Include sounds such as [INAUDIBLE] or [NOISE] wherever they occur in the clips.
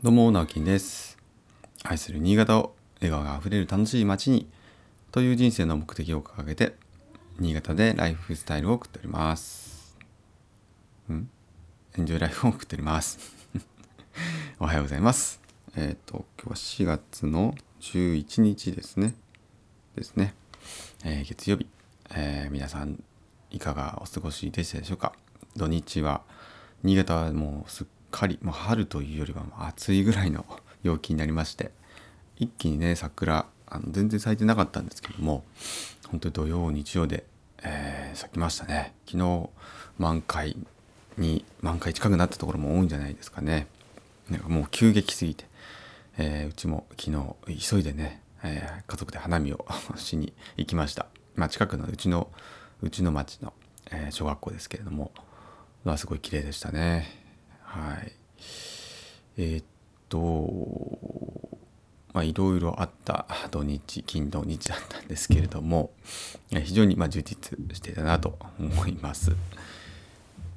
どうも、直樹です。愛する新潟を笑顔があふれる楽しい街にという人生の目的を掲げて、新潟でライフスタイルを送っております。ん？エンジョイライフを送っております。[LAUGHS] おはようございます。えっ、と、今日は4月の11日ですね。ですね。えー月曜日、えー皆さんいかがお過ごしでしたでしょうか？土日は新潟はもうすっかりもう春というよりはもう暑いぐらいの [LAUGHS] 陽気になりまして一気にね桜あの全然咲いてなかったんですけども本当に土曜日曜で、えー咲きましたね。昨日満開に満開近くなったところも多いんじゃないですかね。なんかもう急激すぎて、えーうちも昨日急いでね、えー家族で花見を [LAUGHS] しに行きました、まあ、近くのうちのうちの町の、え小学校ですけれどもまあすごい綺麗でしたね。はい。えーっとまあいろいろあった [LAUGHS] 土日金土日だったんですけれども非常にま充実していたなと思います。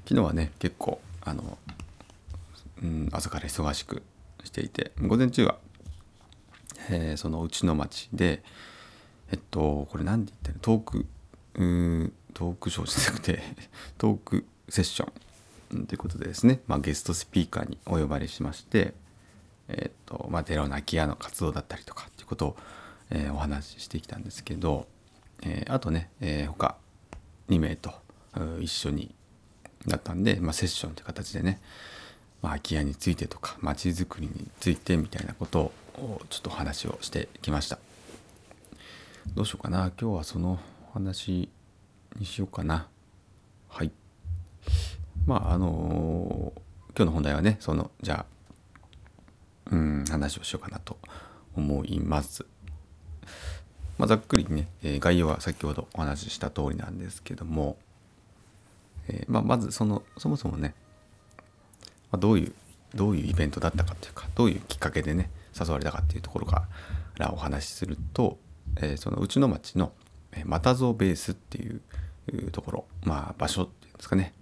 昨日はね結構あの、うん、朝から忙しくしていて午前中は、えーそのうちの町でえっとこれ何て言ったらトークうーんトークショーじゃなくて [LAUGHS] トークセッションということでですね、まあ、ゲストスピーカーにお呼ばれしましてえっとまあ、寺尾泣き屋の活動だったりとかっていうことを、えーお話ししてきたんですけど、えーあとね、えー他2名と一緒になったんで、まあ、セッションという形でね、まあ、空き家についてとか街づくりについてみたいなことをちょっとお話をしてきました。どうしようかな。今日はその話にしようかな。はい。まああの今日の本題はねそのじゃあうん話をしようかなと思います。まあ、ざっくりね、えー概要は先ほどお話しした通りなんですけども、えーまあ、まずそのそもそもね、まあ、どういうどういうイベントだったかというかどういうきっかけでね誘われたかっていうところからお話しすると、えーそのうちの町のえーマタゾーベースっていうところまあ場所っていうんですかね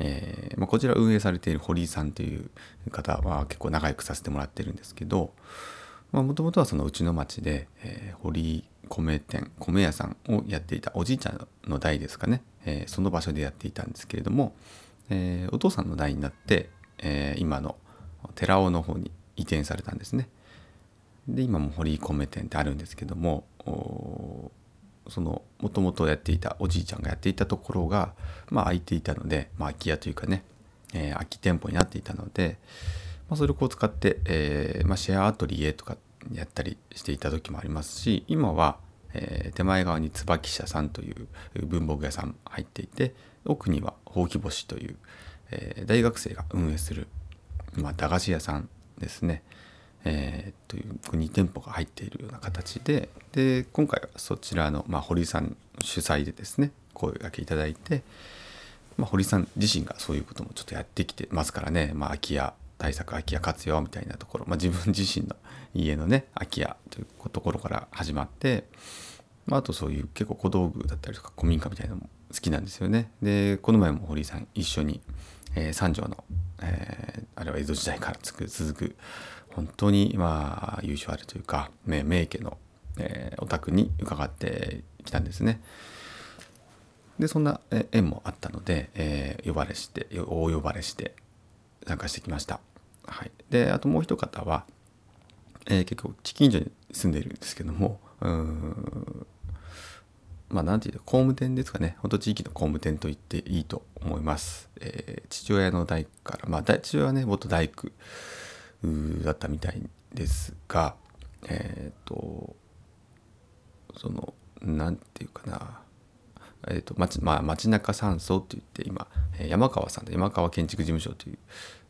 えーまあ、こちら運営されている堀井さんという方は結構仲良くさせてもらってるんですけどもともとはそのうちの町で、えー堀井米店米屋さんをやっていたおじいちゃんの代ですかね、えーその場所でやっていたんですけれども、えーお父さんの代になって、えー今の寺尾の方に移転されたんですね。で今も堀井米店ってあるんですけどもそのもともとやっていたおじいちゃんがやっていたところが、まあ、空いていたので、まあ、空き家というかね、え空き店舗になっていたので、まあ、それを使って、えまあ、シェアアトリエとかやったりしていた時もありますし今は、え手前側に椿社さんという文房具屋さん入っていて奥にはほうき星という、え大学生が運営する、まあ、駄菓子屋さんですね。えーという2店舗が入っているような形でで今回はそちらの、まあ、堀井さん主催でですね声掛けいただいて、まあ、堀井さん自身がそういうこともちょっとやってきてますからね、まあ、空き家対策空き家活用みたいなところ、まあ、自分自身の家のね空き家というところから始まって、まあ、あとそういう結構小道具だったりとか古民家みたいなのも好きなんですよね。でこの前も堀井さん一緒に、えー三条の、えーあれは江戸時代から続く本当にまあ由緒あるというか名家の、えーお宅に伺ってきたんですね。でそんな縁もあったので、えー呼ばれして大呼ばれして参加してきました。はい、であともう一方は、えー結構近所に住んでいるんですけどもうんまあなんていうか工務店ですかね本当地域の工務店と言っていいと思います、えー父親の代からまあ父親はね元大工だったみたいですがえっ、とそのなんていうかなえーと町まあ、町中山荘といって今山川さん山川建築事務所という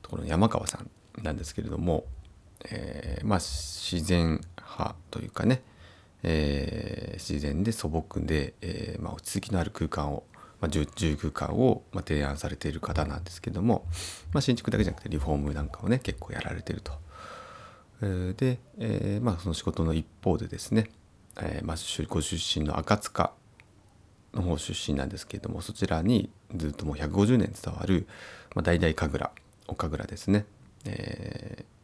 ところの山川さんなんですけれども、えーまあ、自然派というかね、えー自然で素朴で、えーまあ、落ち着きのある空間を、まあ、住住空間を、まあ、提案されている方なんですけども、まあ、新築だけじゃなくてリフォームなんかをね結構やられてると。えーで、えーまあ、その仕事の一方でですね、えーまあ、ご出身の赤塚の方出身なんですけれどもそちらにずっともう150年伝わる、まあ、大々神楽お神楽ですね、えー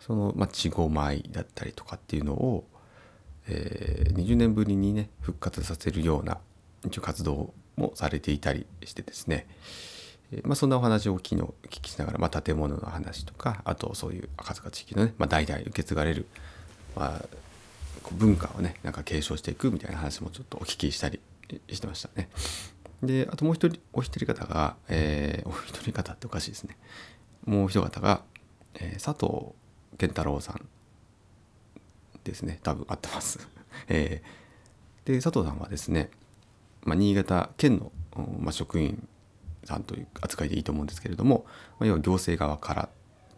その、まあ、稚語米だったりとかっていうのを、えー、20年ぶりにね復活させるような一応活動もされていたりしてですね、まあ、そんなお話を昨日お聞きしながら、まあ、建物の話とかあとそういう赤塚地域のね、まあ、代々受け継がれる、まあ、文化をねなんか継承していくみたいな話もちょっとお聞きしたりしてましたね。であともう一人お一人方が、えー、お一人方っておかしいですねもう一方が、えー、佐藤健太郎さんですね多分合ってます。[LAUGHS] えー、で佐藤さんはですね、まあ、新潟県の、まあ、職員さんという扱いでいいと思うんですけれども、まあ、要は行政側から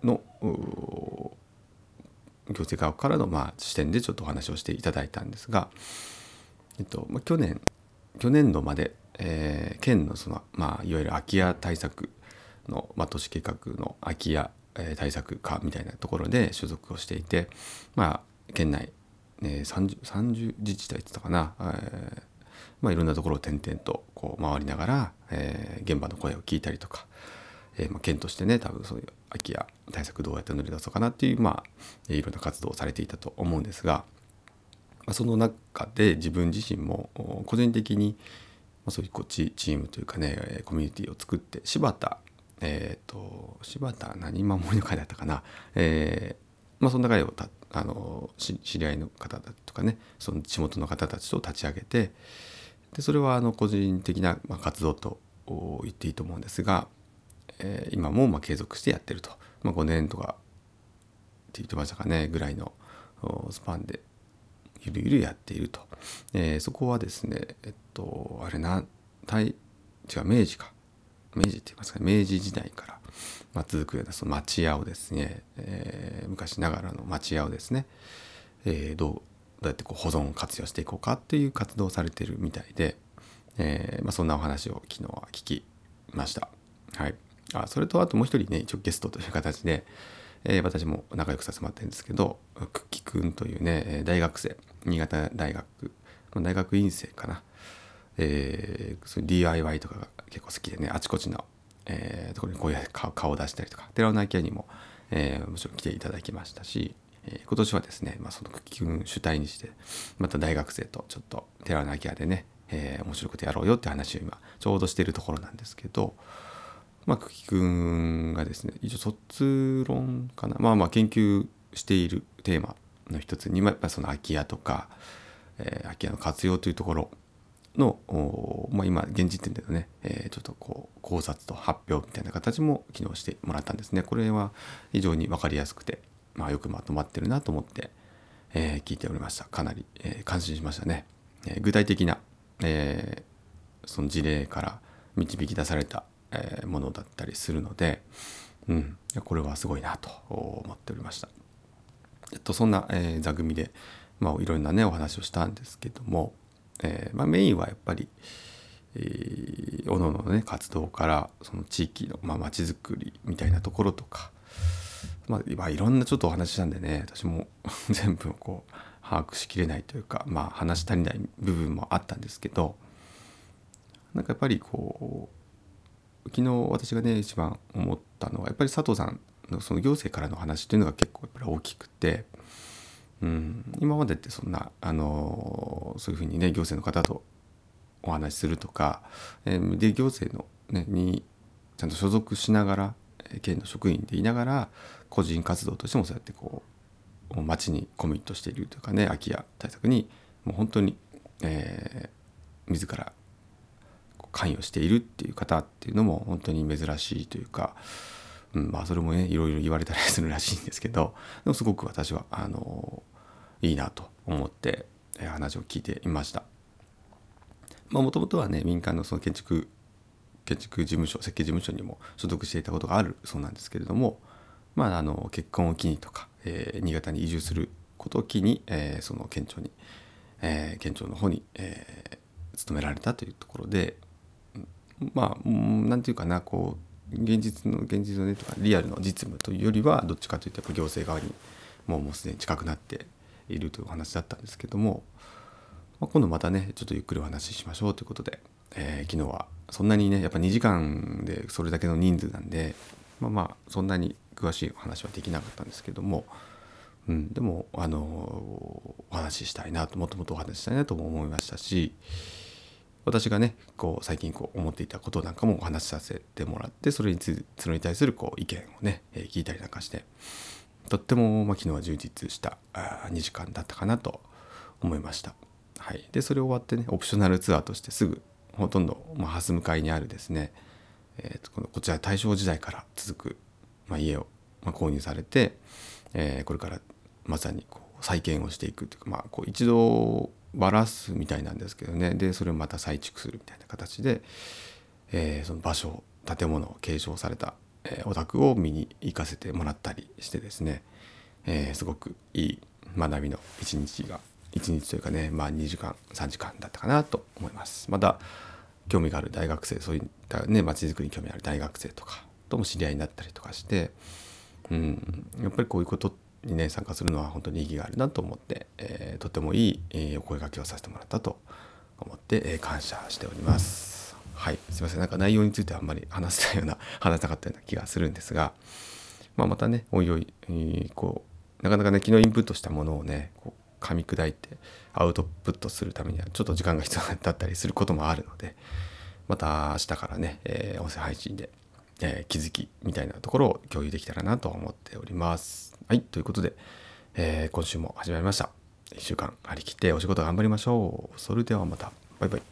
の行政側からのまあ視点でちょっとお話をしていただいたんですが、えっとまあ、去年去年度まで、えー、県のその、まあ、いわゆる空き家対策の、まあ、都市計画の空き家対策課みたいなところで所属をしていてまあ県内、ね、30, 30自治体って言ったかな、えーまあ、いろんなところを転々とこう回りながら、えー、現場の声を聞いたりとか、えーまあ、県としてね多分そういう空き家対策どうやって乗り出そうかなっていう、まあ、いろんな活動をされていたと思うんですが、まあ、その中で自分自身も個人的に、まあ、そういうこうチチームというかねコミュニティを作って柴田えっ、ー、と柴田何守りの会だったかな、えー、まあ、その中をたあの知り合いの方だとかねその地元の方たちと立ち上げてでそれはあの個人的な活動と言っていいと思うんですが、えー、今もま継続してやってると、まあ、5年とかって言ってましたかねぐらいのスパンでゆるゆるやっていると、えー、そこはですねえっとあれな違う明治か。明治って言いますか明治時代から、まあ、続くようなその町屋をですね、えー、昔ながらの町屋をですね、えー、どどうやってこう保存活用していこうかっていう活動をされてるみたいで、えーまあ、そんなお話を昨日は聞きました。はい、あそれとあともう一人ね一応ゲストという形で、えー、私も仲良くさせてもらってるんですけどクッキくんというね大学生。新潟大学大学院生かな。えー、そういう DIY とかが結構好きでねあちこちの、えー、ところにこういう顔を出したりとか寺尾内家にも、えー、もちろん来ていただきましたし、えー、今年はですね、まあ、その気分主体にしてまた大学生とちょっと寺尾内家でね、えー、面白いことやろうよって話を今ちょうどしてるところなんですけど。まあ、久喜くんがですね一応卒論かなまあまあ研究しているテーマの一つにやっぱりその空き家とか、えー、空き家の活用というところの、まあ、今現時点でのね、えー、ちょっとこう考察と発表みたいな形も機能してもらったんですね。これは非常に分かりやすくて、まあ、よくまとまってるなと思って、えー、聞いておりました。かなり、えー、感心しましたね。え具体的な、えその事例から導き出された、えものだったりするので、うん、これはすごいなと思っておりました。えっと、そんな、え座組で、まあ、いろんなねお話をしたんですけども、えー、まあ、メインはやっぱり、えー、おのおのね活動からその地域のまあづくりみたいなところとか、まあ、いろんなちょっとお話したんでね私も [LAUGHS] 全部こう把握しきれないというか、まあ、話し足りない部分もあったんですけどなんかやっぱりこう昨日私がね一番思ったのはやっぱり佐藤さんのその行政からの話というのが結構やっぱり大きくて。うん、今までってそんなあのそういうふうにね行政の方とお話しするとか、えー、で行政の、ね、にちゃんと所属しながら県の職員でいながら個人活動としてもそうやってこう町にコミットしているというかね空き家対策にもう本当に、えー、自ら関与しているっていう方っていうのも本当に珍しいというか、うん、まあそれもねいろいろ言われたりするらしいんですけどでもすごく私はあのいいなと思って話を聞いていました。もともとはね民間のその建築建築事務所設計事務所にも所属していたことがあるそうなんですけれども、まあ、あの結婚を機にとか、えー、新潟に移住することを機に、えー、その県庁に、えー、県庁の方に、えー、勤められたというところでまあ何て言うかなこう現実の現実のねとかリアルの実務というよりはどっちかというとやっぱ行政側にもうもうすでに近くなっているというお話だったんですけども、まあ、今度またねちょっとゆっくりお話ししましょうということで、えー、昨日はそんなにねやっぱ2時間でそれだけの人数なんでまあまあそんなに詳しいお話はできなかったんですけども、うん、でもあのお話ししたいなともっともっとお話ししたいなとも思いましたし私がねこう最近こう思っていたことなんかもお話しさせてもらってそれにつそれに対するこう意見をね、えー、聞いたりなんかしてとっても、まあ、昨日は充実したあ2時間だったかなと思いました。はい、でそれ終わってねオプショナルツアーとしてすぐほとんど、まあ、蓮向かいにあるですね、えー、このこちら大正時代から続く、まあ、家を、まあ、購入されて、えー、これからまさにこう再建をしていくというか、まあ、こう一度バラすみたいなんですけどね。でそれをまた再築するみたいな形で、えー、その場所建物を継承された、えー、お宅を見に行かせてもらったりしてですね、えー、すごくいい学びの一日が一日というかね、まあ、2時間3時間だったかなと思います。また興味がある大学生そういったね街づくりに興味ある大学生とかとも知り合いになったりとかして、うん、やっぱりこういうことにね参加するのは本当に意義があるなと思って、えー、とてもいい、えー、お声がけをさせてもらったと思って、えー、感謝しております。はい、すいませんなんか内容についてはあんまり話せたような [LAUGHS] 話せなかったような気がするんですが、まあ、またねおいおい、えー、こうなかなかね昨日インプットしたものをねこう噛み砕いてアウトプットするためにはちょっと時間が必要だったりすることもあるのでまた明日からね、えー、音声配信で、えー、気づきみたいなところを共有できたらなと思っております。はいということで、えー、今週も始まりました。1週間張り切ってお仕事頑張りましょう。それではまた。バイバイ。